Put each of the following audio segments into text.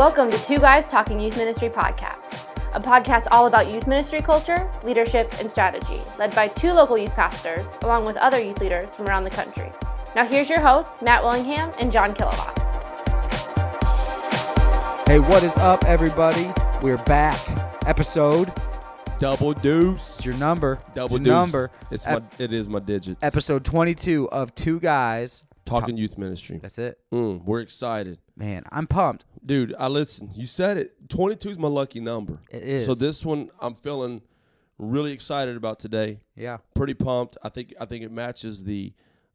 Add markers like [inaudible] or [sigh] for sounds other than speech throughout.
Welcome to Two Guys Talking Youth Ministry podcast, a podcast all about youth ministry culture, leadership, and strategy, led by two local youth pastors, along with other youth leaders from around the country. Now, here's your hosts, Matt Willingham and John Kilovox. Hey, what is up, everybody? We're back. Episode. Double deuce. It's your number. Double it's deuce. number. It's Ep- my. It is my digits. Episode 22 of Two Guys. Talking youth ministry. That's it. Mm, we're excited, Man, I'm pumped. Dude. I listen. You said it. Twenty two is my lucky number. It is. So this one, I'm feeling really excited about today. Yeah. Pretty pumped. I think. I think it matches the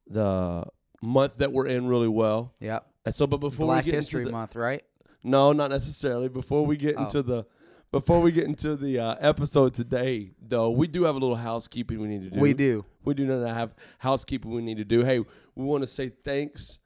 the month that we're in really well. Yeah. And so, but before Black we get History into the, Month, right? No, not necessarily. Before we get Oh. into the before we get into the uh, episode today, though, we do have a little housekeeping we need to do. We do. We do not have housekeeping we need to do. Hey, we want to say thanks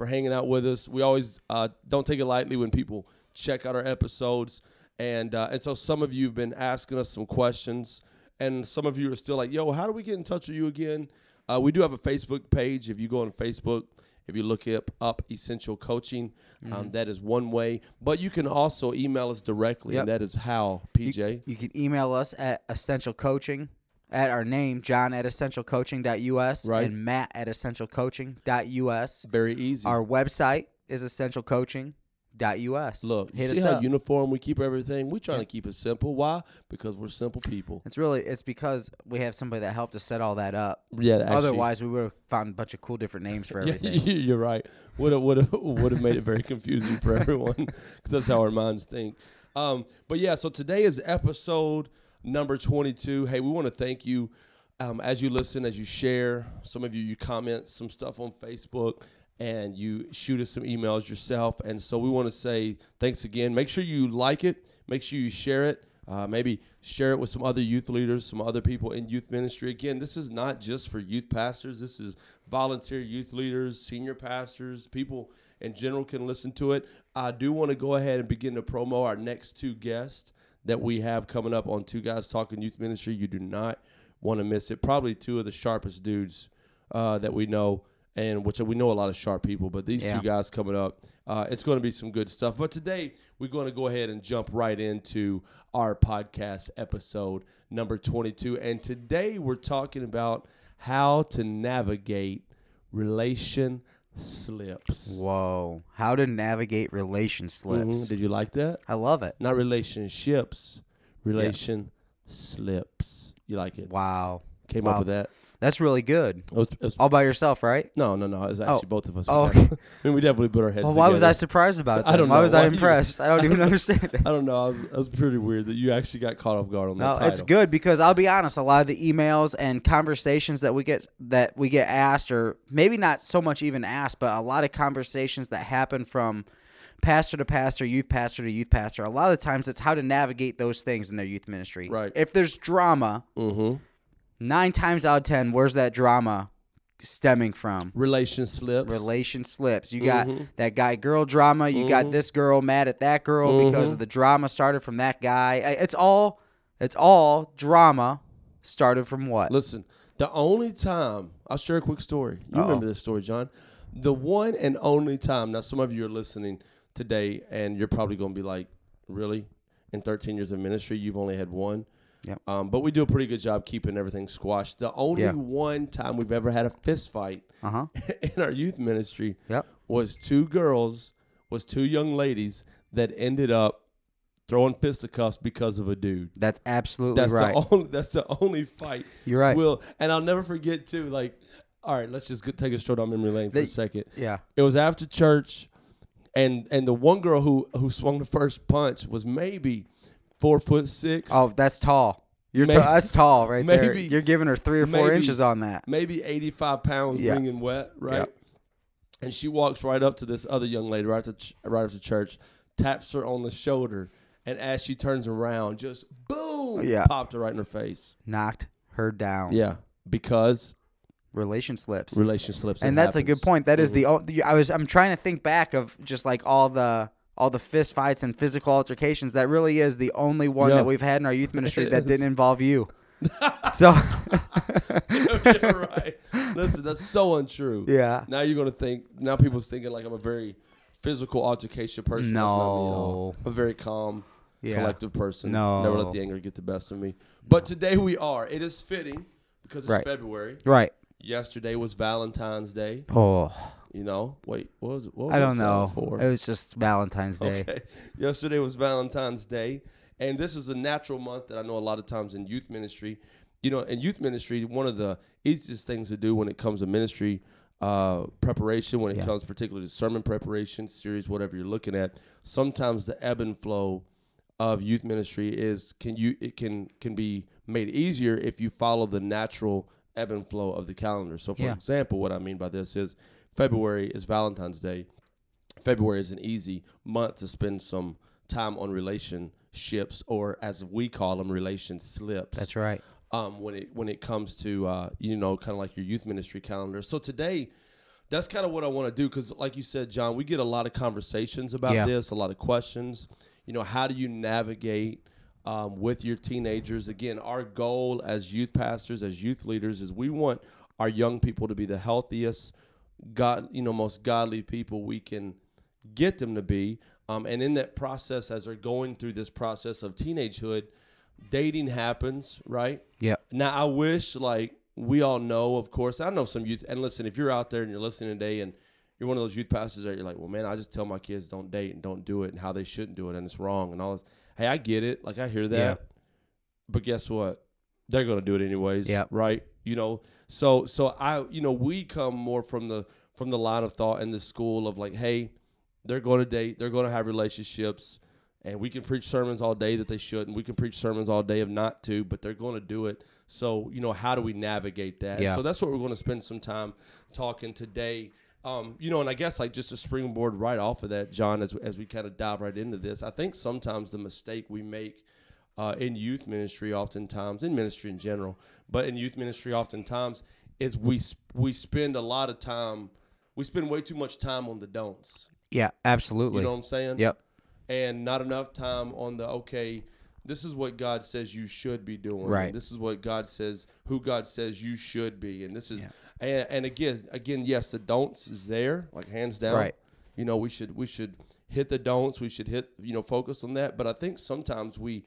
for hanging out with us. We always uh, don't take it lightly when people check out our episodes, and uh, and so some of you have been asking us some questions, and some of you are still like, "Yo, how do we get in touch with you again?" Uh, we do have a Facebook page. If you go on Facebook, if you look up up Essential Coaching, Mm-hmm. um, that is one way. But you can also email us directly, Yep. and that is how You- PJ. You, can email us at Essential Coaching at our name, John at essentialcoaching.us Right. and Matt at essentialcoaching.us. Very easy. Our website is essentialcoaching.us. Look, hit see us how up. uniform we keep everything. We trying Yeah. to keep it simple. Why? Because we're simple people. It's really it's because we have somebody that helped us set all that up. Yeah. Actually, Otherwise, we would have found a bunch of cool different names for [laughs] yeah, everything. [laughs] you're right. Would have would have would have made it very confusing for [laughs] everyone because that's how our minds think. Um, but yeah, so today is episode number 22. Hey, we want to thank you um, as you listen, as you share. Some of you you comment some stuff on Facebook and you shoot us some emails yourself. And so we want to say thanks again. Make sure you like it. Make sure you share it. Uh, maybe share it with some other youth leaders, some other people in youth ministry. Again, this is not just for youth pastors. This is volunteer youth leaders, senior pastors, people in general can listen to it. I do want to go ahead and begin to promo our next two guests that we have coming up on Two Guys Talking Youth Ministry. You do not want to miss it. Probably two of the sharpest dudes uh, that we know, and which we know a lot of sharp people, but these Yeah. two guys coming up, uh, it's going to be some good stuff. But today we're going to go ahead and jump right into our podcast episode number 22. And today we're talking about how to navigate relation slips. Whoa. How to navigate relation slips. Mhm. Did you like that? I love it. Not relationships, relation slips. You like it? Wow. Came Wow. up with that. That's really good. It was, it was- All by yourself, right? no, no, no. It's actually both of us. Oh, okay. [laughs] I mean, we definitely put our heads. Together. Well, why was I surprised about it? [laughs] I don't know. Why was I Why you- impressed? I don't [laughs] even understand it. I don't know. I was, I was pretty weird that you actually got caught off guard on No, that title. it's good because I'll be honest. A lot of the emails and conversations that we get that we get asked, or maybe not so much even asked, but a lot of conversations that happen from pastor to pastor, youth pastor to youth pastor. A lot of the times, it's how to navigate those things in their youth ministry. Right. If there's drama, Mm-hmm. Nine times out of ten, where's that drama stemming from? Relation slips. Relation slips. You got Mhm. that guy girl drama. You got Mhm. this girl mad at that girl because Mhm. of the drama started from that guy. It's all it's all drama started from what? Listen, the only time I'll share a quick story. You Uh-oh. remember this story, John? The one and only time. Now, some of you are listening today, and you're probably going to be like, "Really? In 13 years of ministry, you've only had one?" Yep. Um, but we do a pretty good job keeping everything squashed. The only Yeah. one time we've ever had a fist fight Uh huh. [laughs] in our youth ministry Yep. was two girls, was two young ladies that ended up throwing fisticuffs because of a dude. That's absolutely That's right. the only. That's the only fight You're right. will and I'll never forget too. Like, all right, let's just take a stroll down memory lane for They- a second. yeah. It was after church, and and the one girl who who swung the first punch was maybe four foot six. Oh, that's tall. You're Maybe- ta- that's tall right there. You're giving her three or four maybe- inches on that. maybe eighty five pounds, Yeah. wringing wet, right? Yep. And she walks right up to this other young lady right after ch- right after church, taps her on the shoulder, and as she turns around, just boom, Yeah. popped her right in her face. Knocked her down. Yeah, because Relation slips. relation slips. and that's a good happens. point. That is Mhm. the o- the I was I'm trying to think back of just like all the all the fist fights and physical altercations. That really is the only one Yeah. that we've had in our youth ministry [laughs] that didn't involve you. [laughs] so [laughs] You're right. Listen, that's so untrue. yeah, Now you're gonna think. Now people's thinking like I'm a very physical altercation person. That's not me at all. No. I'm a very calm, Yeah. collective person. No. Never let the anger get the best of me. But today we are. It is fitting because it's Right. February. Right. Yesterday was Valentine's Day. Oh, You know, wait, what was it? What was I don't know. For? It was just Valentine's Day. Okay. [laughs] Yesterday was Valentine's Day, and this is a natural month that I know a lot of times in youth ministry. You know, in youth ministry, one of the easiest things to do when it comes to ministry uh, preparation, when it Yeah. comes particularly to sermon preparation, series, whatever you're looking at, sometimes the ebb and flow of youth ministry is can you it can can be made easier if you follow the natural ebb and flow of the calendar. So, for Yeah. example, what I mean by this is February is Valentine's Day. February is an easy month to spend some time on relationships, or as we call them, relation slips. That's right. Um, when it when it comes to uh, you know, kind of like your youth ministry calendar. So today, that's kind of what I want to do because, like you said, John, we get a lot of conversations about Yeah. this, a lot of questions. You know, how do you navigate um, with your teenagers? Again, our goal as youth pastors, as youth leaders, is we want our young people to be the healthiest, God, you know, most godly people we can get them to be. Um, and in that process, as they're going through this process of teenagehood, dating happens, right? Yeah. Now, I wish, like, we all know, of course, I know some youth, and listen, if you're out there and you're listening today and you're one of those youth pastors that you're like, well, man, I just tell my kids don't date and don't do it and how they shouldn't do it and it's wrong and all this. Hey, I get it. Like, I hear that. Yeah. But guess what? They're going to do it anyways. Yep. Right. You know, so, so I, you know, we come more from the, from the line of thought in the school of like, hey, they're going to date, they're going to have relationships, and we can preach sermons all day that they shouldn't. We can preach sermons all day of not to, but they're going to do it. So, you know, how do we navigate that? Yeah. So that's what we're going to spend some time talking today. Um, you know, and I guess like just a springboard right off of that, John, as, as we kind of dive right into this, I think sometimes the mistake we make uh, in youth ministry, oftentimes in ministry in general, but in youth ministry, oftentimes is we we spend a lot of time, we spend way too much time on the don'ts. Yeah. Absolutely. You know what I'm saying? yep. and not enough time on the okay this is what god says you should be doing Right. this is what god says who god says you should be and this is Yeah. and, and again again yes the don'ts is there like hands down Right. you know we should we should hit the don'ts we should hit you know focus on that but i think sometimes we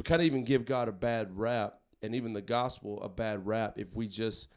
we kind of even give god a bad rap and even the gospel a bad rap if we just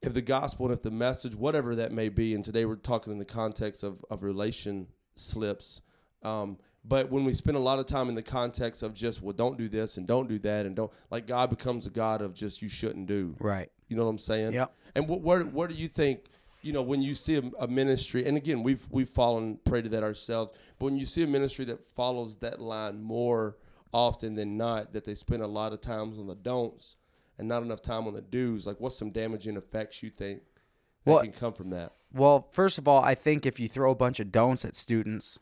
if the gospel and if the message, whatever that may be, and today we're talking in the context of, of relation slips. Um, but when we spend a lot of time in the context of just, well, don't do this and don't do that, and don't, like God becomes a God of just, you shouldn't do. Right. You know what I'm saying? yeah And what, where, where do you think, you know, when you see a, a ministry, and again, we've, we've fallen prey to that ourselves, but when you see a ministry that follows that line more often than not, that they spend a lot of times on the don'ts and not enough time on the do's, like what's some damaging effects you think that Well- can come from that? Well, first of all, I think if you throw a bunch of don'ts at students,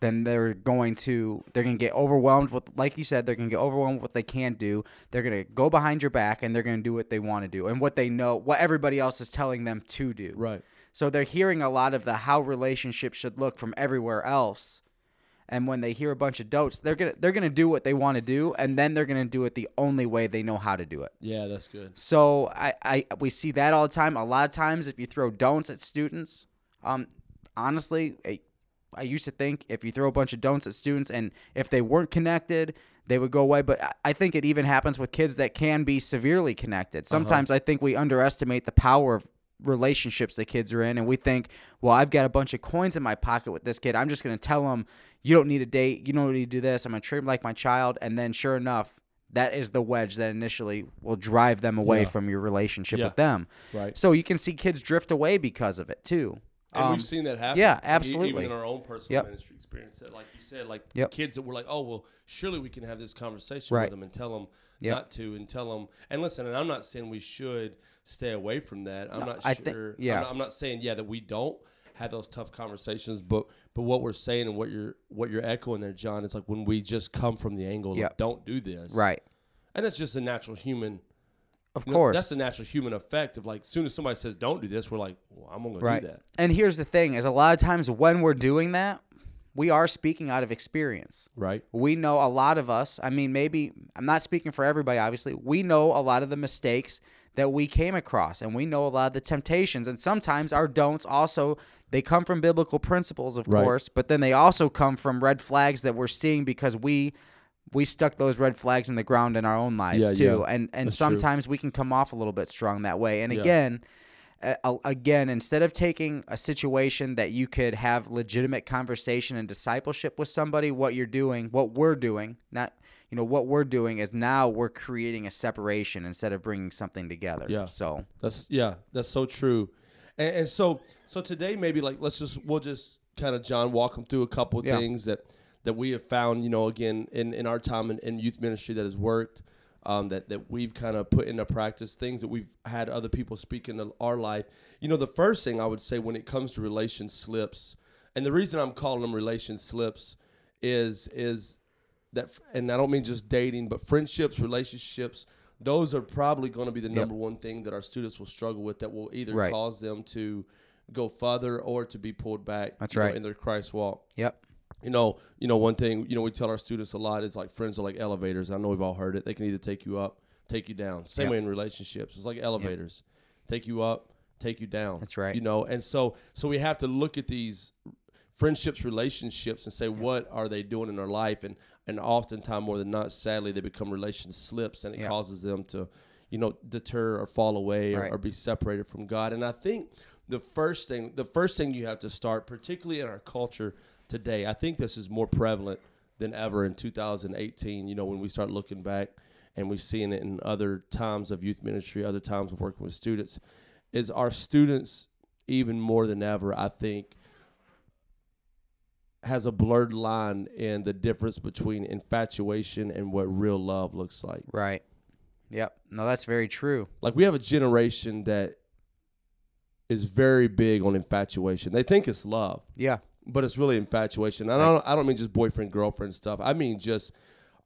then they're going to they're going to get overwhelmed with like you said they're going to get overwhelmed with what they can do. They're going to go behind your back and they're going to do what they want to do and what they know what everybody else is telling them to do. Right. So they're hearing a lot of the how relationships should look from everywhere else. And when they hear a bunch of don'ts, they're going to they're to do what they want to do and then they're going to do it the only way they know how to do it. Yeah, that's good. So I, I we see that all the time. A lot of times, if you throw don'ts at students, um, honestly, I, I used to think if you throw a bunch of don'ts at students and if they weren't connected, they would go away. But I- I think it even happens with kids that can be severely connected. Sometimes I think we underestimate the power of relationships the kids are in, and we think, well, I've got a bunch of coins in my pocket with this kid. I'm just going to tell him, you don't need a date, you don't need to do this. I'm going to treat him like my child, and then sure enough. That is the wedge that initially will drive them away Yeah. from your relationship Yeah. with them. Right. So you can see kids drift away because of it too. And Um, we've seen that happen. yeah, absolutely. Even in our own personal Yep. ministry experience, that like you said, like Yep. kids that were like, oh well, surely we can have this conversation Right. with them and tell them Yep. not to, and tell them. And listen, and I'm not saying we should stay away from that. I'm not I sure. think- yeah. I'm not, I'm not saying yeah that we don't have those tough conversations, but but what we're saying and what you're what you're echoing there, John, is like when we just come from the angle Yep. of don't do this, right. And it's just a natural human. Of course. that's the natural human effect of like, as soon as somebody says don't do this, we're like, well, I'm gonna do that. And here's the thing: is a lot of times when we're doing that, we are speaking out of experience. Right. We know a lot of us. I mean, maybe I'm not speaking for everybody. Obviously, we know a lot of the mistakes that we came across and we know a lot of the temptations and sometimes our don'ts also they come from biblical principles of Right. course but then they also come from red flags that we're seeing because we we stuck those red flags in the ground in our own lives Yeah, too yeah. and and That's true. sometimes we can come off a little bit strong that way and Yeah. again again instead of taking a situation that you could have legitimate conversation and discipleship with somebody what you're doing what we're doing not you know what we're doing is now we're creating a separation instead of bringing something together Yeah. so That's yeah, that's so true. And, and so so today maybe like let's just we'll just kind of John walk them through a couple of Yeah. things that that we have found you know again in in our time in, in youth ministry that has worked. Um, that, that we've kind of put into practice things that we've had other people speak into our life. You know, the first thing I would say when it comes to relation slips, and the reason I'm calling them relation slips is is that and I don't mean just dating, but friendships, relationships, those are probably going to be the number one thing that our students will struggle with that will either Right. cause them to go further or to be pulled back That's you know, right. in their Christ walk. yep You know, you know one thing, you know we tell our students a lot is like friends are like elevators. I know we've all heard it. They can either take you up, take you down. Same Yep. way in relationships. It's like elevators. Take you up, take you down. That's right. You know, and so so we have to look at these friendships, relationships, and say what are they doing in their life, and and oftentimes more than not, sadly, they become relation slips, and it causes them to, you know, deter or fall away or, or be separated from God. And I think the first thing, the first thing you have to start, particularly in our culture today, I think this is more prevalent than ever in 2018. You know, when we start looking back and we seeing it in other times of youth ministry, other times of working with students, is our students even more than ever, I think, has a blurred line in the difference between infatuation and what real love looks like. right yep no that's very true Like we have a generation that is very big on infatuation. They think it's love, yeah but it's really infatuation. And I don't I don't mean just boyfriend girlfriend stuff. I mean just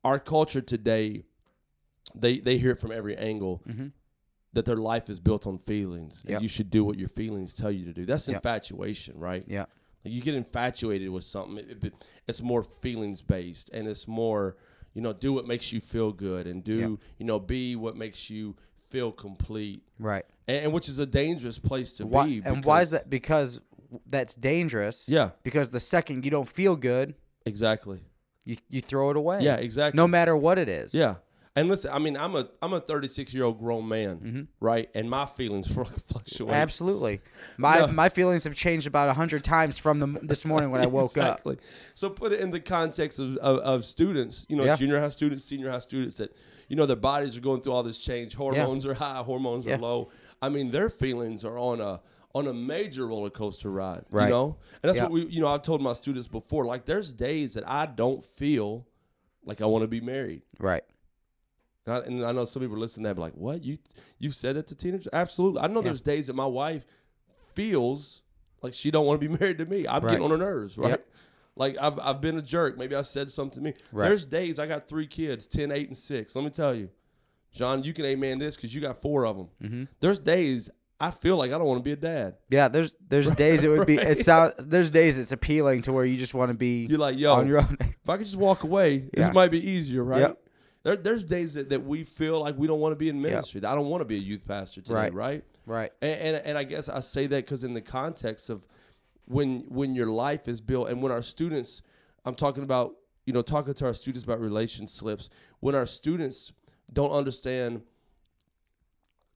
our culture today they they hear it from every angle Mhm. that their life is built on feelings and Yep. you should do what your feelings tell you to do. That's Yep. infatuation, right? yeah Like, you get infatuated with something. It, it- it's more feelings based, and it's more, you know, do what makes you feel good, and do Yep. you know be what makes you feel complete, right and, and which is a dangerous place to why, be. and why is that because that's dangerous Yeah, because the second you don't feel good exactly. you, you throw it away Yeah, exactly. no matter what it is Yeah. And listen, I mean, I'm a I'm a 36 year old grown man, Mm-hmm. right? And my feelings [laughs] fluctuate. Absolutely. My No. my feelings have changed about a hundred times from the, this morning when I woke up. [laughs] So put it in the context of, of, of students, you know, Yeah. junior high students, senior high students that, you know, their bodies are going through all this change. Hormones are high, hormones Yeah. are low. I mean, their feelings are on a on a major roller coaster ride. Right. You know? And that's what we you know, I've told my students before, like there's days that I don't feel like I want to be married. Right. And I, and I know some people listen to that be like, "What you you said that to teenagers?" Absolutely. I know Yeah. there's days that my wife feels like she don't want to be [laughs] married to me. I'm Right. getting on her nerves, right? Yep. Like I've I've been a jerk. Maybe I said something to me. Right. There's days I got three kids, 10, 8, and six. Let me tell you, John, you can amen this because you got four of them. Mm-hmm. There's days I feel like I don't want to be a dad. Yeah. There's there's [laughs] days it would be Right. it sounds there's days it's appealing to where you just want to be You're like, yo, on your own. [laughs] if I could just walk away, this Yeah. might be easier, right? Yep. There, there's days that, that we feel like we don't want to be in ministry. I don't want to be a youth pastor today, Right. right? right. And, and and I guess I say that because in the context of when when your life is built and when our students, I'm talking about you know talking to our students about relation slips. When our students don't understand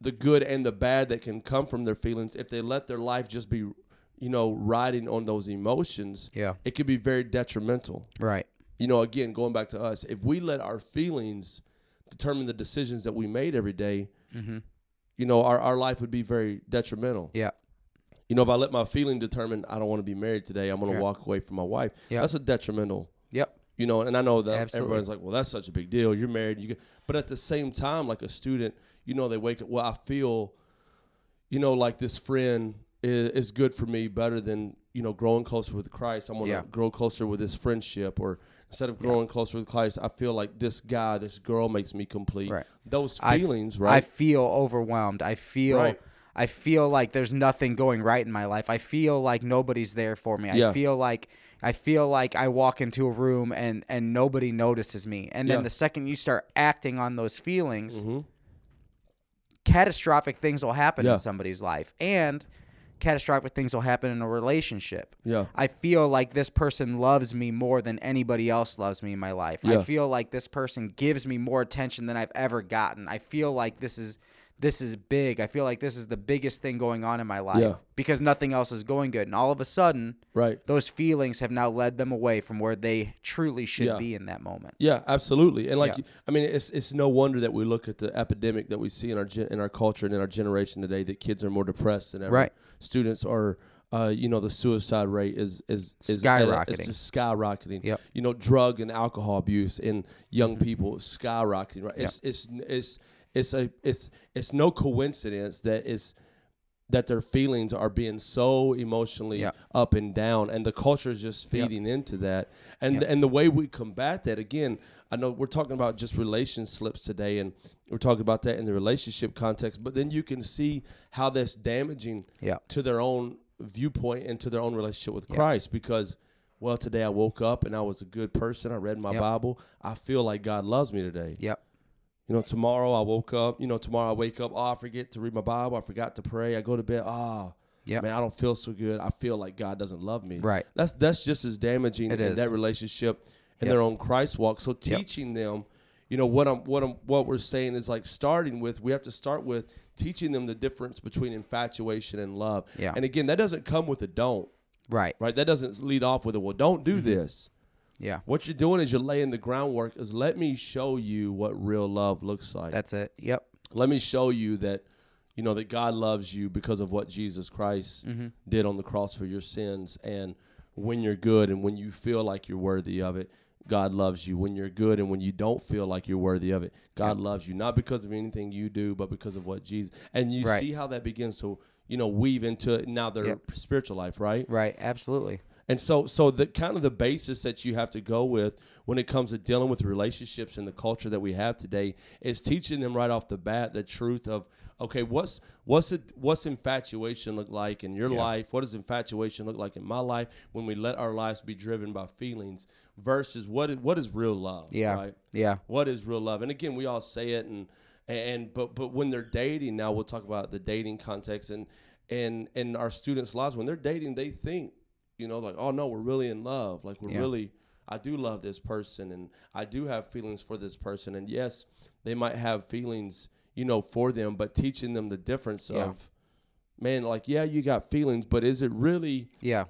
the good and the bad that can come from their feelings, if they let their life just be, you know, riding on those emotions, Yeah. it could be very detrimental. Right. You know, again, going back to us, if we let our feelings determine the decisions that we made every day, Mm-hmm. you know, our, our life would be very detrimental. Yeah. You know, if I let my feeling determine I don't want to be married today, I'm going to Yeah. walk away from my wife. Yeah. That's a detrimental. Yep. You know, and I know that Absolutely. everyone's like, "Well, that's such a big deal. You're married." You, get, but at the same time, like a student, you know, they wake up. Well, I feel, you know, like this friend is, is good for me better than you know growing closer with Christ. I'm gonna Yeah. grow closer with this friendship, or instead of growing closer with Christ, I feel like this guy, this girl makes me complete. Right. Those feelings, I right? I feel overwhelmed. I feel Right. I feel like there's nothing going right in my life. I feel like nobody's there for me. Yeah. I feel like I feel like I walk into a room and and nobody notices me. And then Yeah. the second you start acting on those feelings, hmm catastrophic things will happen Yeah. in somebody's life and catastrophic things will happen in a relationship. Yeah. I feel like this person loves me more than anybody else loves me in my life. Yeah. I feel like this person gives me more attention than I've ever gotten. I feel like this is this is big. I feel like this is the biggest thing going on in my life Yeah. because nothing else is going good. And all of a sudden, Right. those feelings have now led them away from where they truly should Yeah. be in that moment. Yeah, absolutely. And like, Yeah. I mean, it's it's no wonder that we look at the epidemic that we see in our gen- in our culture and in our generation today that kids are more depressed than ever. Right. Students are. Uh, you know the suicide rate is is is Skyrocketing. It's just skyrocketing. Yep. You know, drug and alcohol abuse in young people skyrocketing. Right. It's it's it's it's a it's it's no coincidence that it's that their feelings are being so emotionally Yep. up and down and the culture is just feeding into that and Yep. and the way we combat that again i know we're talking about just relation slips today and we're talking about that in the relationship context but then you can see how that's damaging Yeah. to their own viewpoint and to their own relationship with christ because well today i woke up and i was a good person i read my Yep. bible i feel like god loves me today Yep. You know, tomorrow I woke up, you know, tomorrow I wake up, oh, I forget to read my Bible, I forgot to pray, I go to bed, ah, Yep. man, I don't feel so good. I feel like God doesn't love me. Right. That's that's just as damaging in that relationship in Yep. their own Christ walk. So Yep. teaching them, you know, what I'm what I'm what we're saying is like starting with we have to start with teaching them the difference between infatuation and love. Yeah. And again, that doesn't come with a don't, Right. right? That doesn't lead off with a well, don't Mm-hmm. do this. Yeah. What you're doing is you're laying the groundwork is let me show you what real love looks like That's it. Yep. let me show you that you know that God loves you because of what Jesus Christ Mm-hmm. did on the cross for your sins and when you're good and when you feel like you're worthy of it God loves you when you're good and when you don't feel like you're worthy of it God loves you not because of anything you do but because of what Jesus and you Right. see how that begins to you know weave into now their Yep. spiritual life right Right. Absolutely. And so, so the kind of the basis that you have to go with when it comes to dealing with relationships and the culture that we have today is teaching them right off the bat the truth of okay, what's what's it what's infatuation look like in your Yeah. life? What does infatuation look like in my life when we let our lives be driven by feelings versus what is, what is real love? Yeah. right? Yeah. What is real love? And again, we all say it, and and but but when they're dating now, we'll talk about the dating context and and in our students' lives when they're dating, they think you know like oh no, we're really in love, like we're Yeah. really I do love this person and I do have feelings for this person, and yes, they might have feelings you know for them, but teaching them the difference Yeah. of man, like yeah, you got feelings, but is it really Yeah.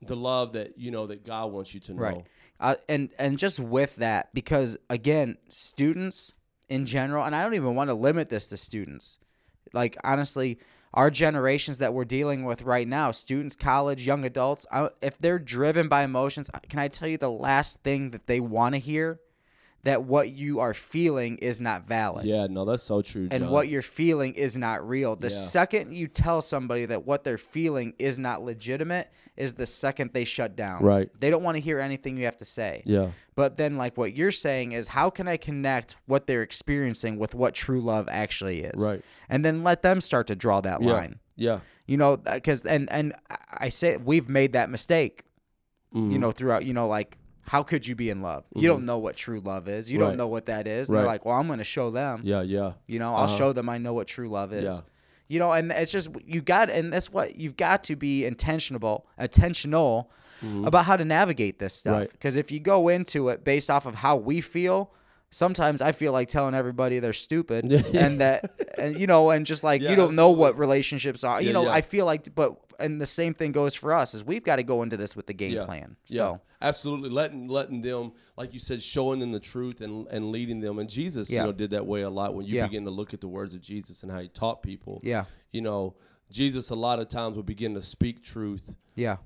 the love that you know that God wants you to know? Right. Uh, and and just with that, because again, students in general, and I don't even want to limit this to students. Like honestly, our generations that we're dealing with right now, students, college, young adults if they're driven by emotions, can I tell you the last thing that they want to hear? That what you are feeling is not valid. Yeah, no, that's so true. and John. what you're feeling is not real. The Yeah. second you tell somebody that what they're feeling is not legitimate is the second they shut down. Right. They don't want to hear anything you have to say. Yeah. But then like what you're saying is how can I connect what they're experiencing with what true love actually is? Right. And then let them start to draw that Yeah. line. Yeah. You know, cuz and and I say we've made that mistake. Mm-hmm. You know, throughout, you know, like how could you be in love? You don't know what true love is. You Right. don't know what that is. And they're like, "Well, I'm going to show them." Yeah. Yeah. You know, I'll Uh-huh. show them I know what true love is. Yeah. You know, and it's just you got, and that's what you've got to be intentional, intentional about how to navigate this stuff. Mm-hmm. Right. Because if you go into it based off of how we feel, sometimes I feel like telling everybody they're stupid, [laughs] and that, and you know, and just like Yeah, you don't know what relationships are. You know, yeah. I feel like, but and the same thing goes for us is we've got to go into this with the game Yeah. plan. Yeah, So absolutely, letting letting them, like you said, showing them the truth and and leading them. And Jesus, Yeah. you know, did that way a lot. When you Yeah. begin to look at the words of Jesus and how he taught people, yeah, you know, Jesus a lot of times would begin to speak truth, yeah,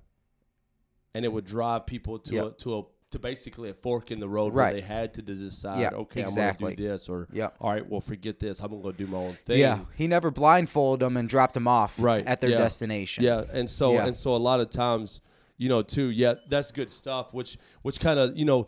and it would drive people to Yeah. a to a to basically a fork in the road Right. where they had to decide, Yeah, okay, exactly. I'm gonna do this, or Yeah. all right, well, forget this, I'm gonna go do my own thing. yeah. He never blindfolded them and dropped them off Right, at their yeah. destination. Yeah, and so Yeah. and so a lot of times, you know, too. Yeah, that's good stuff. Which which kind of you know,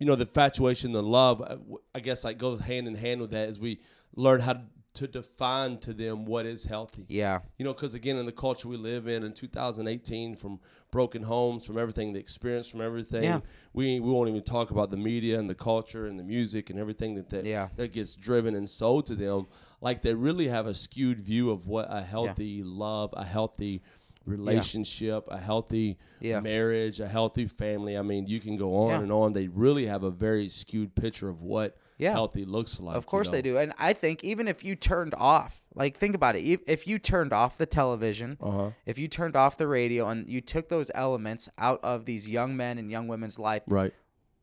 you know, the infatuation, the love. Uh, I guess like goes hand in hand with that as we learn how to define to them what is healthy. Yeah. You know, because again, in the culture we live in in 2018, from broken homes, from everything, the experience, from everything, Yeah. we we won't even talk about the media and the culture and the music and everything that that, Yeah. that gets driven and sold to them. Like they really have a skewed view of what a healthy love, a healthy relationship, a healthy Yeah. marriage, a healthy family. I mean, you can go on Yeah. and on. They really have a very skewed picture of what Yeah. healthy looks like. Of you course know? they do. And I think even if you turned off, like think about it, if- if you turned off the television, Uh-huh. if you turned off the radio and you took those elements out of these young men and young women's life, Right.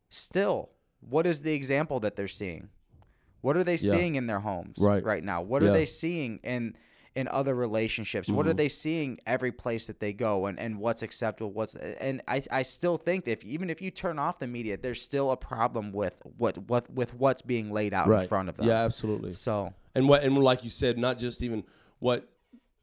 still, what is the example that they're seeing? What are they Yeah. seeing in their homes Right. right now? What Yeah. are they seeing in in other relationships? What are Mhm. they seeing every place that they go and, and what's acceptable? What's and I, I still think that if even if you turn off the media, there's still a problem with what what with what's being laid out Right. in front of them. Yeah, absolutely. So And what and like you said, not just even what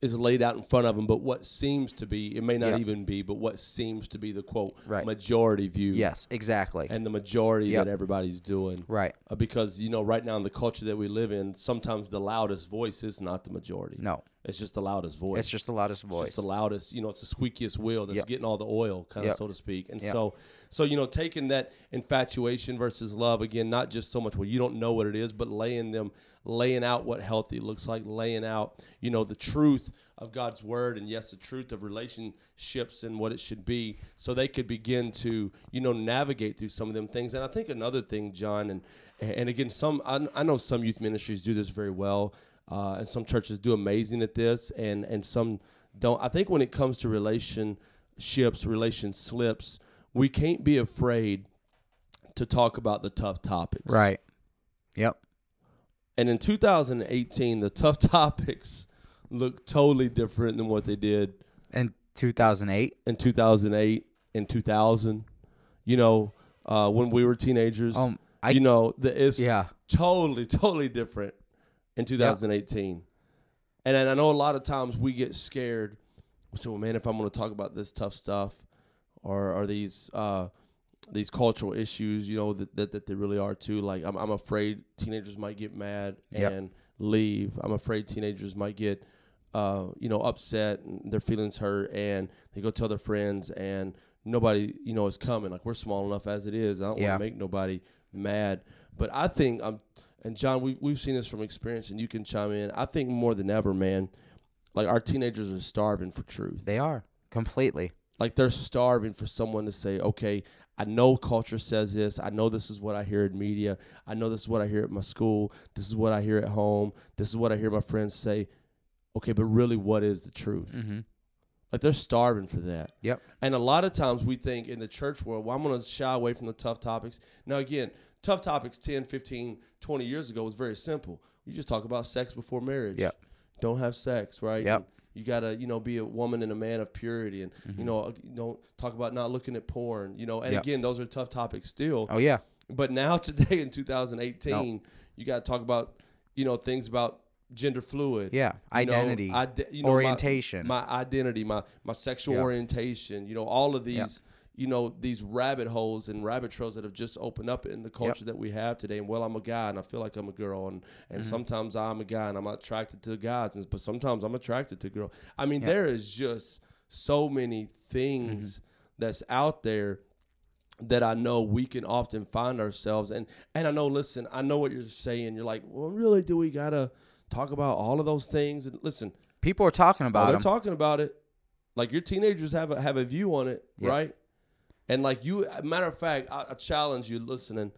is laid out in front of them, but what seems to be. It may not Yeah. even be, but what seems to be the quote Right. majority view. yes, exactly. And the majority Yep. that everybody's doing. right. Uh, because you know, right now in the culture that we live in, sometimes the loudest voice is not the majority. No, It's just the loudest voice. it's just the loudest It's voice. just the loudest, you know, it's the squeakiest wheel that's Yep. getting all the oil, kind of Yep. so to speak. And Yep. so, so you know, taking that infatuation versus love again, not just so much where you don't know what it is, but laying them, laying out what healthy looks like, laying out, you know, the truth of God's word, and yes, the truth of relationships and what it should be, so they could begin to, you know, navigate through some of them things. And I think another thing, John, and and again, some I, I know some youth ministries do this very well. Uh, and some churches do amazing at this, and and some don't. I think when it comes to relationships, relation slips, we can't be afraid to talk about the tough topics. right. Yep. And in 2018, the tough [laughs] topics look totally different than what they did In 2008. in 2008 and 2000. You know, uh, when we were teenagers. Um, I you know, the, it's yeah. totally, totally different in 2018. And, then I know a lot of times we get scared. We say, well, man, if I'm going to talk about this tough stuff or, or these uh, these cultural issues, you know, that, that, that they really are too. Like, I'm, I'm afraid teenagers might get mad Yep. and leave. I'm afraid teenagers might get, uh, you know, upset and their feelings hurt and they go tell their friends and nobody, you know, is coming. Like, we're small enough as it is. I don't Yeah. want to make nobody mad. But I think I'm, and John, we we've seen this from experience, and you can chime in. I think more than ever, man, like our teenagers are starving for truth. They are completely. Like they're starving for someone to say, okay, I know culture says this. I know this is what I hear in media. I know this is what I hear at my school. This is what I hear at home. This is what I hear my friends say. Okay, but really, what is the truth? Mm-hmm. Like they're starving for that. Yep. And a lot of times we think in the church world, well, I'm going to shy away from the tough topics. Now, again, tough topics 10, 15, 20 years ago was very simple. You just talk about sex before marriage. Yep. Don't have sex, right? Yep. And you got to, you know, be a woman and a man of purity. And, you know, uh, don't talk about not looking at porn, you know. And Yep. again, those are tough topics still. Oh yeah. But now, [laughs] today in 2018, you got to talk about, you know, things about gender fluid. Yeah. you know, Identity. ide- you know, orientation. my identity, my my sexual Yeah. orientation, you know, all of these. You know, these rabbit holes and rabbit trails that have just opened up in the culture that we have today. And well, I'm a guy and I feel like I'm a girl, and and Mm-hmm. sometimes I'm a guy and I'm attracted to guys, and but sometimes I'm attracted to girls. I mean, Yeah. there is just so many things Mm-hmm. that's out there that I know we can often find ourselves and and I know listen I know what you're saying you're like well really do we gotta talk about all of those things and listen People are talking Oh, about they're them. talking about it. Like your teenagers have a have a view on it, Yeah. right? And like you, matter of fact, I, I challenge you listening.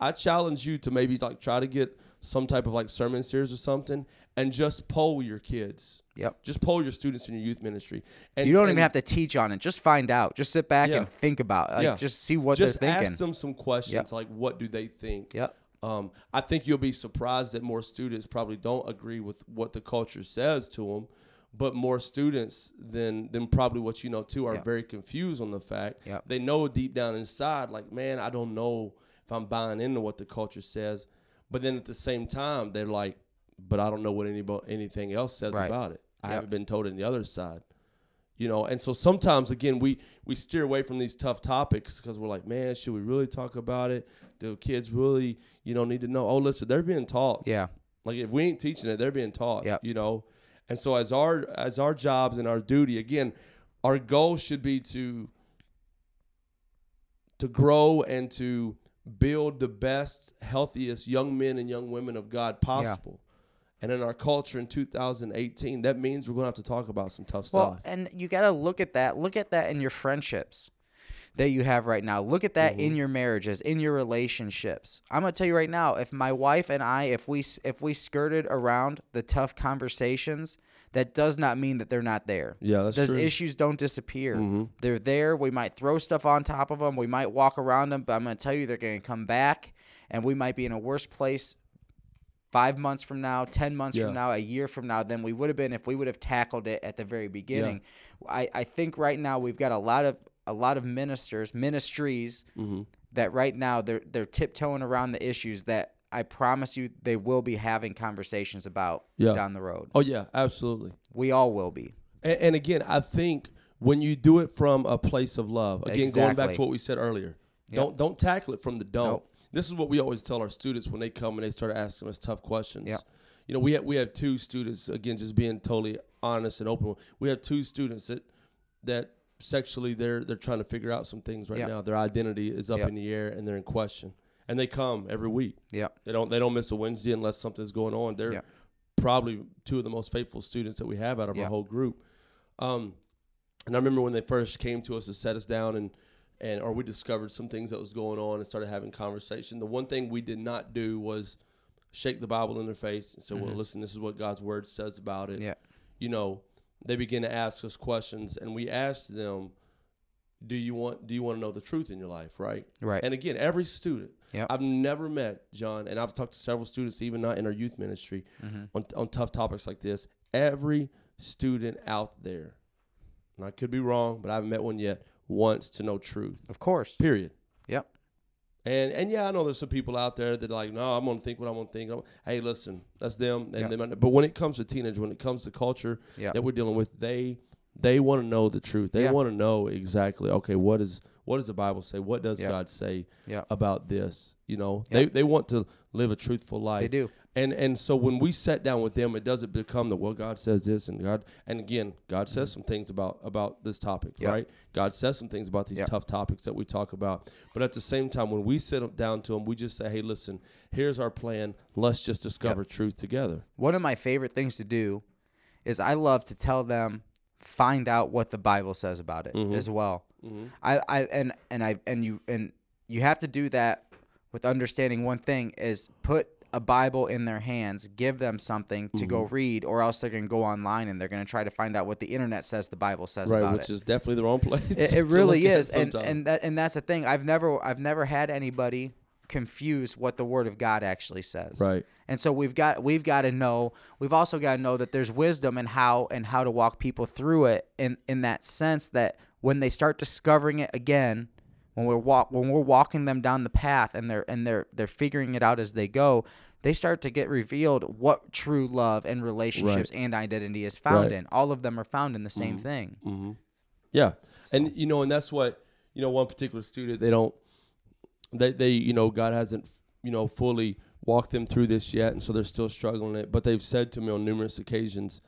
I challenge you to maybe like try to get some type of like sermon series or something, and just poll your kids. Yep. Just poll your students in your youth ministry. And you don't and even have to teach on it. Just find out. Just sit back Yeah. and think about. Like, Yeah. just see what just they're thinking. ask them some questions Yep. like what do they think. Yep. Um, I think you'll be surprised that more students probably don't agree with what the culture says to them, but more students than than probably what you know too are Yep. very confused on the fact Yep. they know deep down inside, like man, I don't know if I'm buying into what the culture says, but then at the same time they're like, but I don't know what anybody anything else says Right. about it. I Yep. haven't been told on the other side you know and so sometimes again we we steer away from these tough topics because we're like man should we really talk about it do kids really you know need to know oh listen they're being taught Yeah. Like if we ain't teaching it, they're being taught. yeah You know, and so as our as our jobs and our duty again, our goal should be to to grow and to build the best, healthiest young men and young women of God possible. And in our culture in 2018, that means we're going to have to talk about some tough Well, stuff. and you got to look at that. Look at that in your friendships that you have right now. Look at that Mm-hmm. in your marriages, in your relationships. I'm gonna tell you right now, if my wife and I, if we if we skirted around the tough conversations, that does not mean that they're not there. Yeah, that's Those true. issues don't disappear. Mhm. They're there. We might throw stuff on top of them. We might walk around them, but I'm gonna tell you, they're gonna come back, and we might be in a worse place five months from now, ten months Yeah. from now, a year from now than we would have been if we would have tackled it at the very beginning. I, I think right now we've got a lot of a lot of ministers, ministries Mm-hmm. that right now they're they're tiptoeing around the issues that I promise you they will be having conversations about Yeah. down the road. Oh yeah, absolutely. We all will be. And, and again, I think when you do it from a place of love, again, going back to what we said earlier, Yep. don't don't tackle it from the don't. Nope. This is what we always tell our students when they come and they start asking us tough questions. Yep. You know, we have we have two students again, just being totally honest and open. We have two students that that sexually they're they're trying to figure out some things right Yep. now. Their identity is up Yep. in the air and they're in question. And they come every week. Yeah. They don't they don't miss a Wednesday unless something's going on. They're Yep. probably two of the most faithful students that we have out of our whole group. Um, and I remember when they first came to us to set us down and and or we discovered some things that was going on and started having conversation. The one thing we did not do was shake the Bible in their face and say, "Well, Mhm. listen, this is what God's word says about it." Yeah. You know, they begin to ask us questions, and we ask them, "Do you want Do you want to know the truth in your life?" Right. Right. And again, every student. Yep. I've never met John, and I've talked to several students, even not in our youth ministry, Mhm. on on tough topics like this. Every student out there, and I could be wrong, but I haven't met one yet, wants to know truth. Of course. Period. And and yeah, I know there's some people out there that are like, no, I'm gonna think what I'm gonna think. I'm- hey, listen, that's them. And Yep. they might, but when it comes to teenage, when it comes to culture Yep. that we're dealing with, they they want to know the truth. They Yeah. want to know exactly. Okay, what is what does the Bible say? What does Yep. God say Yep. about this? You know, Yep. they they want to live a truthful life. They do. And and so when we sat down with them, it doesn't become the well God says this and God and again God says some things about about this topic, Mm-hmm. Right? God says some things about these tough topics that we talk about. But at the same time, when we sit down to them, we just say, hey, listen, here's our plan. Let's just discover truth together. One of my favorite things to do is I love to tell them find out what the Bible says about it Mhm. as well. Mm-hmm. I, I and and I and you and you have to do that with understanding one thing is put a Bible in their hands, give them something to go Mm-hmm. read, or else they're gonna go online and they're gonna try to find out what the internet says the Bible says Right, about which it. is definitely the wrong [laughs] place. It, it really is, and and that and that's the thing. I've never I've never had anybody confuse what the Word of God actually says. right. And so we've got we've got to know we've also got to know that there's wisdom in how and how to walk people through it in in that sense that when they start discovering it again when we're walk when we're walking them down the path and they're and they're they're figuring it out as they go they start to get revealed what true love and relationships and identity is found Right. in all of them are found in the same thing Mm-hmm. Yeah, and you know, and that's what you know. One particular student, they don't, they they you know, God hasn't you know fully walked them through this yet, and so they're still struggling it. But they've said to me on numerous occasions,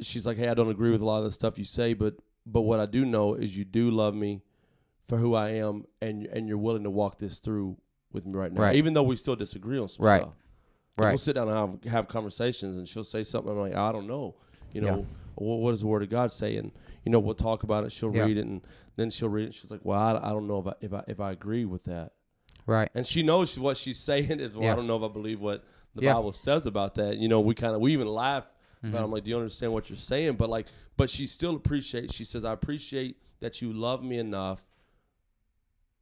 she's like, "Hey, I don't agree with a lot of the stuff you say, but but what I do know is you do love me for who I am, and and you're willing to walk this through with me right now, Right. even though we still disagree on some Right. stuff. Like, We'll sit down and have, have conversations, and she'll say something. I'm like, I don't know. You Yeah. know, what, what does the Word of God say? And you know, we'll talk about it. She'll Yeah. read it, and then she'll read it. She's like, Well, I, I don't know if I, if I if I agree with that. right And she knows what she's [laughs] saying is, Well, Yeah. I don't know if I believe what the Yeah. Bible says about that. You know, we kind of we even laugh. Mm-hmm. But I'm like, Do you understand what you're saying? But like, but she still appreciates. She says, I appreciate that you love me enough.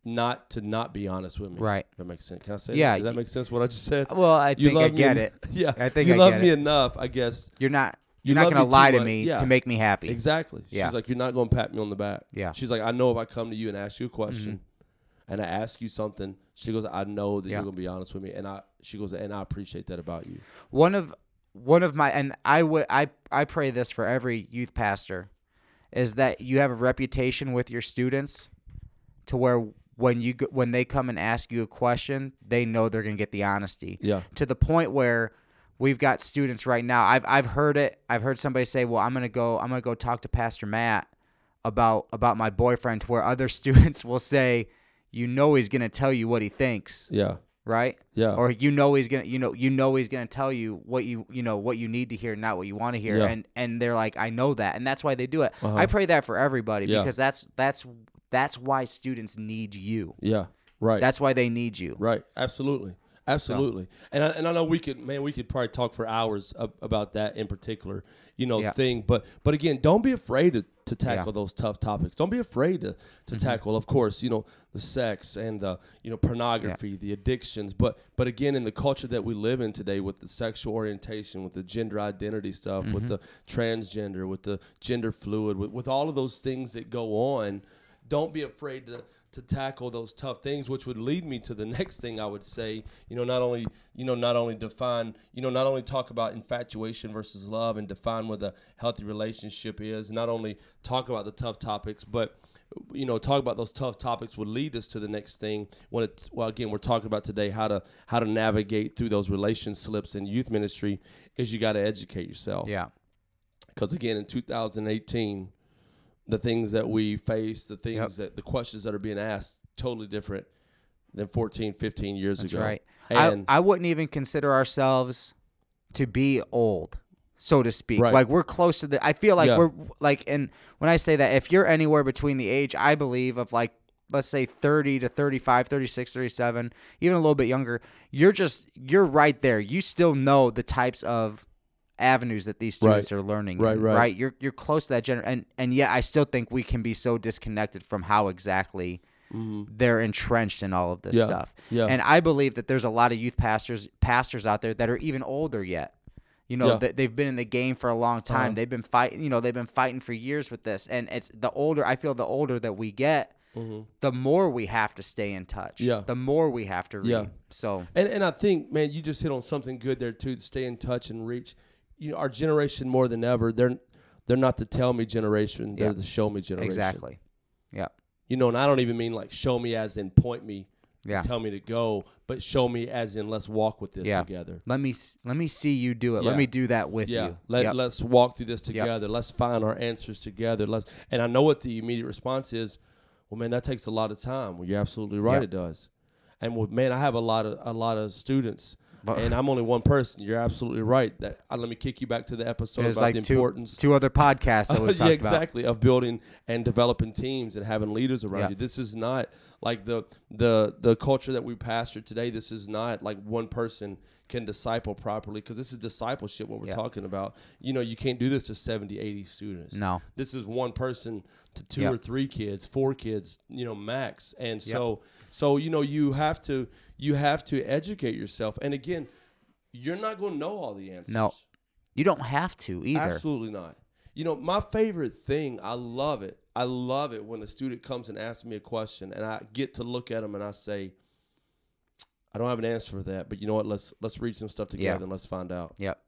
Not to not be honest with me. right That makes sense. Can I say? Yeah, That? Does that make sense? What I just said. well I You think I get en- it [laughs] Yeah, I think you I love me it. enough. I guess you're not You you're not gonna lie to much. me Yeah. to make me happy Exactly. Yeah. She's like, you're not going to pat me on the back. Yeah. She's like, I know if I come to you and ask you a question, Mm-hmm. and I ask you something, she goes, I know that Yeah. you're going to be honest with me, and I, she goes, and I appreciate that about you. one of one of my and I would I I pray this for every youth pastor is that you have a reputation with your students to where when you go, when they come and ask you a question, they know they're going to get the honesty. Yeah. To the point where we've got students right now. I've I've heard it. I've heard somebody say, "Well, I'm gonna go. I'm gonna go talk to Pastor Matt about about my boyfriend." Where other [laughs] students will say, "You know, he's gonna tell you what he thinks, Yeah. Right?" Yeah. Or you know he's gonna you know you know he's gonna tell you what you you know what you need to hear, not what you want to hear. Yeah. And and they're like, "I know that," and that's why they do it. Uh-huh. I pray that for everybody Yeah. because that's that's that's why students need you. yeah. Right. That's why they need you. Right. Absolutely. Absolutely. And I, and I know we could, man, we could probably talk for hours about that in particular, you know, Yeah. thing. But but again, don't be afraid to, to tackle Yeah. Mm-hmm. those tough topics. Don't be afraid to, to tackle, of course, you know, the sex and the you know pornography, the addictions. But but again, in the culture that we live in today, with the sexual orientation, with the gender identity stuff, Mm-hmm. with the transgender, with the gender fluid, with, with all of those things that go on, don't be afraid to to tackle those tough things which would lead me to the [laughs] next thing I would say you know not only you know not only define you know not only talk about infatuation versus love and define what a healthy relationship is not only talk about the tough topics but you know talk about those tough topics would lead us to the next thing when it's well again we're talking about today how to how to navigate through those relation slips in youth ministry is you got to educate yourself Yeah. because again in 2018 the things that we face the things Yep. that the questions that are being asked totally different than 14 15 years That's ago right. and I, I wouldn't even consider ourselves to be old, so to speak. Right. Like we're close to the. I feel like Yeah. we're like, and when I say that, if you're anywhere between the age, I believe of like, let's say 30 to 35, 36, 37, even a little bit younger, you're just you're right there. You still know the types of avenues that these students are learning. Right, in, right. right. You're you're close to that gener, and and yet I still think we can be so disconnected from how exactly they're entrenched in all of this Mm-hmm. Yeah, stuff. yeah. And I believe that there's a lot of youth pastors pastors out there that are even older yet. You know, Yeah. that they've been in the game for a long time. Uh-huh. They've been fighting, you know, they've been fighting for years with this. And it's the older I feel the older that we get, the more we have to stay in touch. Mm-hmm. Yeah. The more we have to read. Yeah. So and and I think man you just hit on something good there too to stay in touch and reach you know our generation more than ever they're they're not the tell me generation they're Yeah. the show me generation exactly. Yeah. you know and I don't even mean like show me as in point me Yeah. tell me to go but show me as in let's walk with this Yeah. together Let me let me see you do it. Let me do that with Yeah, you. let, Yep. let's walk through this together. Let's find our answers together. Let's and I know what the immediate response is. Well, man, that takes a lot of time. Well, you're absolutely right. Yep. It does. And well, man, I have a lot of a lot of students, But- and I'm only one person. You're absolutely right. That uh, let me kick you back to the episode about like the two, importance. two other podcasts that [laughs] we yeah, talked about. exactly. Of building and developing teams and having leaders around Yeah. you. This is not like the the the culture that we pastor today. This is not like one person can disciple properly because this is discipleship what we're Yeah. talking about. You know, you can't do this to 70, 80 students. No. This is one person to two Yep. or three kids, four kids, you know, max. And so so you know, you have to you have to educate yourself. And again, you're not going to know all the answers. No. You don't have to either. Absolutely not. You know, my favorite thing, I love it. I love it when a student comes and asks me a question and I get to look at them and I say, I don't have an answer for that, but you know what? Let's let's read some stuff together Yeah. and let's find out. Yep.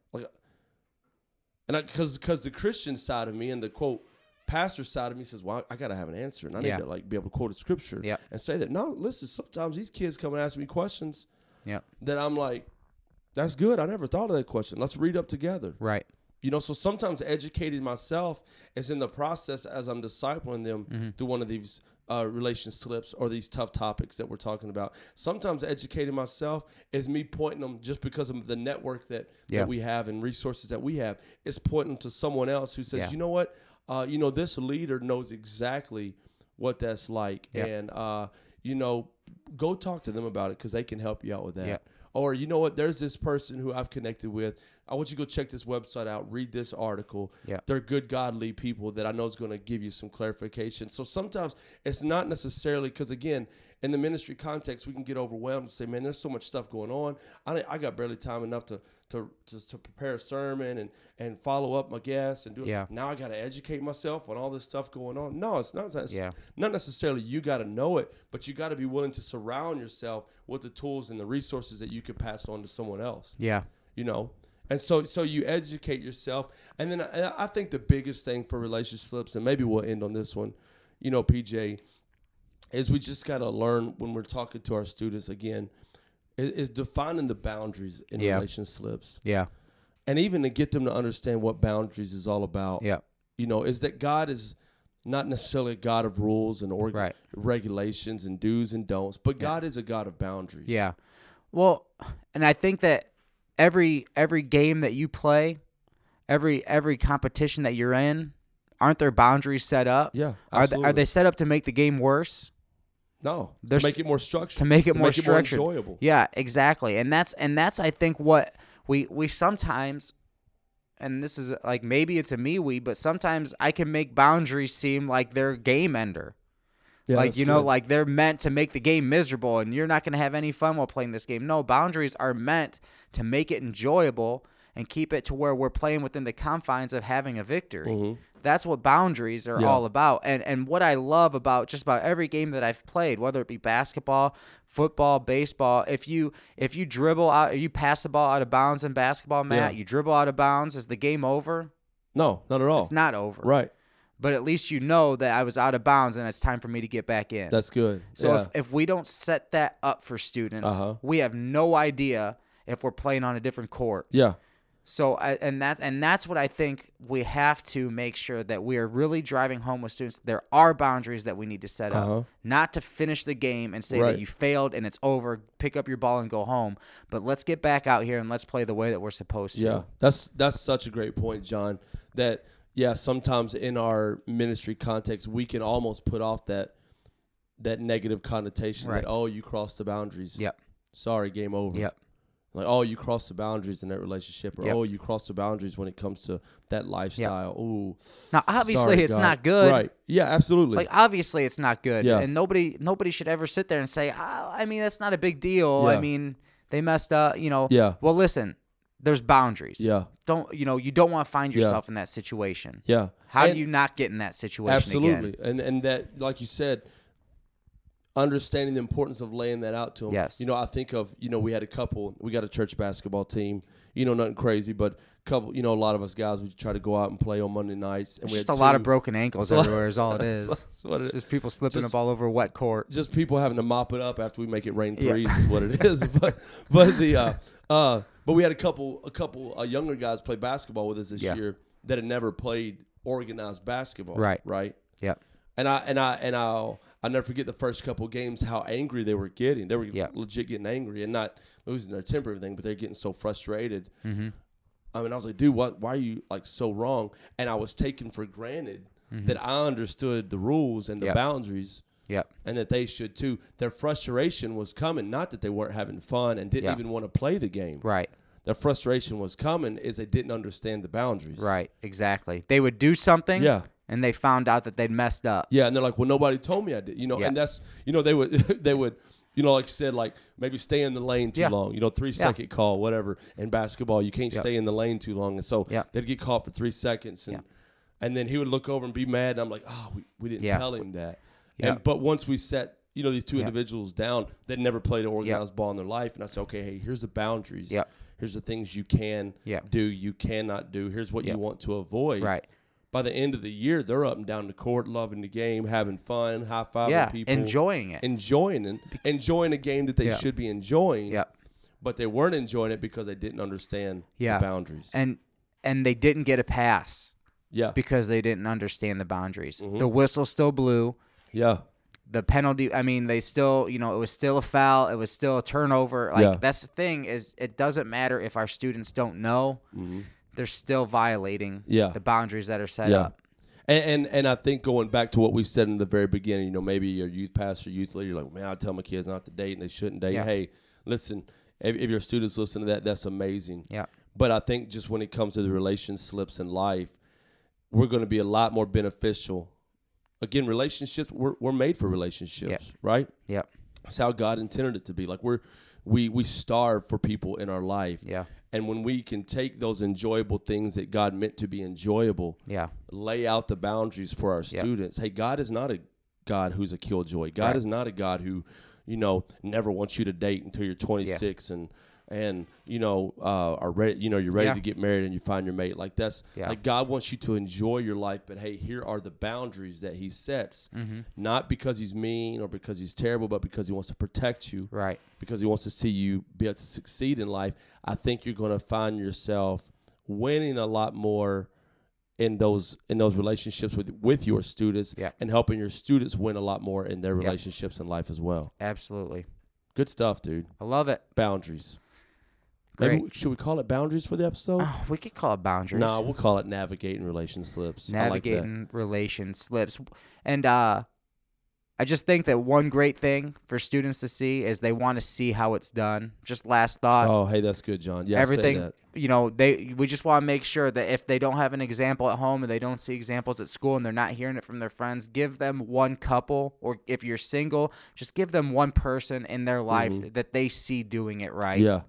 And I because because the Christian side of me and the quote pastor side of me says, "Well, I, got to have an answer, and I Yeah. need to like be able to quote a scripture Yep. and say that." No, listen. Sometimes these kids come and ask me questions Yeah. that I'm like, "That's good. I never thought of that question. Let's read up together." Right. You know, so sometimes educating myself is in the process as I'm discipling them Mm-hmm. through one of these uh, relation slips or these tough topics that we're talking about. Sometimes educating myself is me pointing them just because of the network that, Yeah. that we have and resources that we have. It's pointing them to someone else who says, Yeah. you know what, uh, you know, this leader knows exactly what that's like, Yeah. and uh, you know, go talk to them about it because they can help you out with that. Or you know what? There's this person who I've connected with. I want you to go check this website out, read this article. Yeah. They're good, godly people that I know is going to give you some clarification. So sometimes it's not necessarily because again, in the ministry context, we can get overwhelmed and say, "Man, there's so much stuff going on. I, I got barely time enough to to to, to prepare a sermon and and follow up my guests and do. Yeah. Now I got to educate myself on all this stuff going on. No, it's not. It's Yeah. not necessarily you got to know it, but you got to be willing to surround yourself with the tools and the resources that you could pass on to someone else Yeah. you know and so so you educate yourself and then I, I think the biggest thing for relationships and maybe we'll end on this one you know pj is we just got to learn when we're talking to our students again is, is defining the boundaries in Yeah. relationships Yeah. and even to get them to understand what boundaries is all about. Yeah. You know, is that God is not necessarily a God of rules and org- Right. regulations and do's and don'ts, but Yeah. God is a God of boundaries. Yeah. Well, and I think that every every game that you play, every every competition that you're in, aren't there boundaries set up? Yeah. Are they, are they set up to make the game worse? No. There's- to make it more structured. to make it more make structured. It more enjoyable. Yeah, exactly. And that's and that's I think what we we sometimes and this is like maybe it's a me we, but sometimes I can make boundaries seem like they're game ender. Yeah, like you know, good. like they're meant to make the game miserable and you're not going to have any fun while playing this game. No, boundaries are meant to make it enjoyable and keep it to where we're playing within the confines of having a victory. Mhm. That's what boundaries are Yeah. all about. And and what I love about just about every game that I've played, whether it be basketball, football, baseball, if you if you dribble out you pass the ball out of bounds in basketball, Matt, Yeah. you dribble out of bounds, is the game over? No, not at all. It's not over. Right. But at least you know that I was out of bounds and it's time for me to get back in. That's good. So yeah. if, if we don't set that up for students, Uh-huh. we have no idea if we're playing on a different court. yeah. So I, and that's and that's what I think we have to make sure that we are really driving home with students. There are boundaries that we need to set Uh-huh. up, not to finish the game and say Right. that you failed and it's over. Pick up your ball and go home. But let's get back out here and let's play the way that we're supposed to. Yeah, that's that's such a great point, John. That yeah, sometimes in our ministry context, we can almost put off that that negative connotation Right. that oh, you crossed the boundaries. Yep. Sorry, game over. Yep. Like oh, you cross the boundaries in that relationship, or Yep. oh, you cross the boundaries when it comes to that lifestyle. oh Now obviously sorry, it's God. not good. Right? Yeah, absolutely. Like obviously it's not good, Yeah. and nobody nobody should ever sit there and say, oh, I mean that's not a big deal. I mean they messed up, you know. yeah, Well, listen, there's boundaries. yeah, Don't you know? You don't want to find Yeah. yourself in that situation. yeah. How And- do you not get in that situation again? Absolutely, and and that, like you said, understanding the importance of laying that out to them. Yes. You know, I think of you know we had a couple. We got a church basketball team. You know, nothing crazy, but couple. You know, a lot of us guys we try to go out and play on Monday nights, and It's we just a lot of broken ankles everywhere. Is all it [laughs] is. That's [laughs] what it is. just people slipping just- up all over wet court. Just people having to mop it up after we make it rain Yeah. threes is what it is. [laughs] but but the uh, uh, but we had a couple a couple uh, younger guys play basketball with us this Yeah. year that had never played organized basketball. Right. Right. Yep. And I and I and I'll I'll never forget the first couple games how angry they were getting. They were Yeah. legit getting angry and not losing their temper or anything, but they're getting so frustrated. Mm-hmm. I mean, I was like, dude, what? Why are you like so wrong? And I was taken for granted that I understood the rules and the Mm-hmm. Yep. boundaries, Yep. and that they should too. Their frustration was coming, not that they weren't having fun and didn't Yeah. even want to play the game. Right. Their frustration was coming is they didn't understand the boundaries. Right. Exactly. They would do something. Yeah. And they found out that they'd messed up. Yeah, and they're like, "Well, nobody told me I did." You know, Yeah. and that's you know they would [laughs] they would you know like you said like maybe stay in the lane too Yeah. long. You know, three second call, whatever. In basketball, you can't Yep. stay in the lane too long, and so Yep. they'd get caught for three seconds, and Yeah. and then he would look over and be mad, and I'm like, "Oh, we, we didn't Yeah. tell him that." Yeah. And but once we set you know these two Yeah. individuals down, they'd never played an organized ball in their life, and I said, "Okay, hey, here's the boundaries. Yep. Here's the things you can Yep. do, you cannot do. Here's what Yep. you want to avoid." Right. By the end of the year, they're up and down the court, loving the game, having fun, high fiving Yeah. people, Enjoying it. enjoying and enjoying a game that they Yeah. should be enjoying. Yep. But they weren't enjoying it because they didn't understand Yeah. the boundaries. And and they didn't get a pass yeah, because they didn't understand the boundaries. Mhm. The whistle still blew. yeah, the penalty i mean they still you know it was still a foul it was still a turnover like Yeah. that's the thing is it doesn't matter if our students don't know Mhm. They're still violating Yeah. the boundaries that are set yeah. up And, and and I think going back to what we said in the very beginning, you know, maybe your youth pastor, youth leader, you're like, man, I tell my kids not to date and they shouldn't date. Yeah. Hey, listen, if, if your students listen to that, that's amazing. yeah But I think just when it comes to the relation slips in life, we're going to be a lot more beneficial. Again, relationships we're, we're made for relationships, right? yep That's how God intended it to be. Like we're we we starve for people in our life. yeah And when we can take those enjoyable things that God meant to be enjoyable, yeah lay out the boundaries for our Yep. students. Hey, God is not a God who's a killjoy. God Right. is not a God who, you know, never wants you to date until you're 26 and and you know uh, are ready. You know, you're ready Yeah. to get married and you find your mate. Like that's Yeah. like God wants you to enjoy your life. But hey, here are the boundaries that He sets. Mm-hmm. Not because He's mean or because He's terrible, but because He wants to protect you right because he wants to see you be able to succeed in life, I think you're going to find yourself winning a lot more in those in those relationships with with your students Yeah. and helping your students win a lot more in their Yeah. relationships in life as well. Absolutely. Good stuff, dude. I love it. Boundaries. Great. Maybe should we call it boundaries for the episode? Oh, we could call it boundaries. No, we'll call it navigating relation slips. I like navigating relation slips and uh i just think that one great thing for students to see is they want to see how it's done just last thought Oh, hey, that's good, John. Yeah, say everything that. you know they we just want to make sure that if they don't have an example at home and they don't see examples at school and they're not hearing it from their friends give them one couple or if you're single just give them one person in their life that they see doing it right Mm-hmm. Yeah,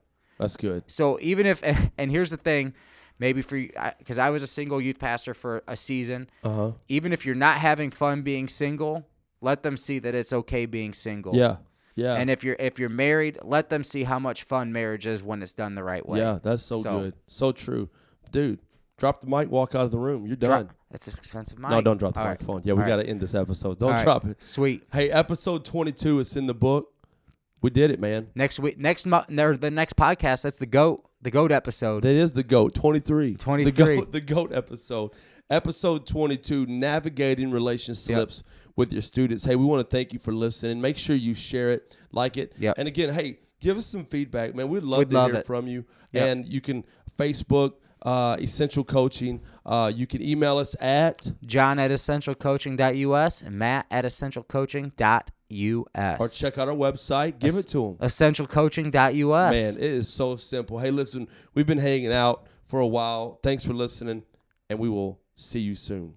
that's good. so even if, [laughs] and here's the thing, maybe for because I was a single youth pastor for a season, Uh huh. even if you're not having fun being single, let them see that it's okay being single. Yeah, yeah, And if you're if you're married, let them see how much fun marriage is when it's done the right way. yeah. That's so, So- good, so true, dude. Drop the mic, walk out of the room. You're done. That's an expensive mic. No, don't drop the All right. microphone. Yeah, we All got right. to end this episode. Don't All right. drop it. Sweet. Hey, episode 22 is in the book. We did it, man. Next week, next month, the next podcast. That's the goat, the goat episode. That is the GOAT, 23. 23. The GOAT, the GOAT episode. Episode 22, Navigating Relation Slips with your students. Hey, we want to thank you for listening. Make sure you share it, like it. Yep. And again, hey, give us some feedback, man. We'd love We'd to love hear it. from you. Yep. And you can Facebook, uh, Essential Coaching. Uh, you can email us at, John at essentialcoaching.us and Matt at essentialcoaching.us. or check out our website. Give it to them. essentialcoaching.us. Man, it is so simple. Hey, listen, we've been hanging out for a while. Thanks for listening, and we will see you soon.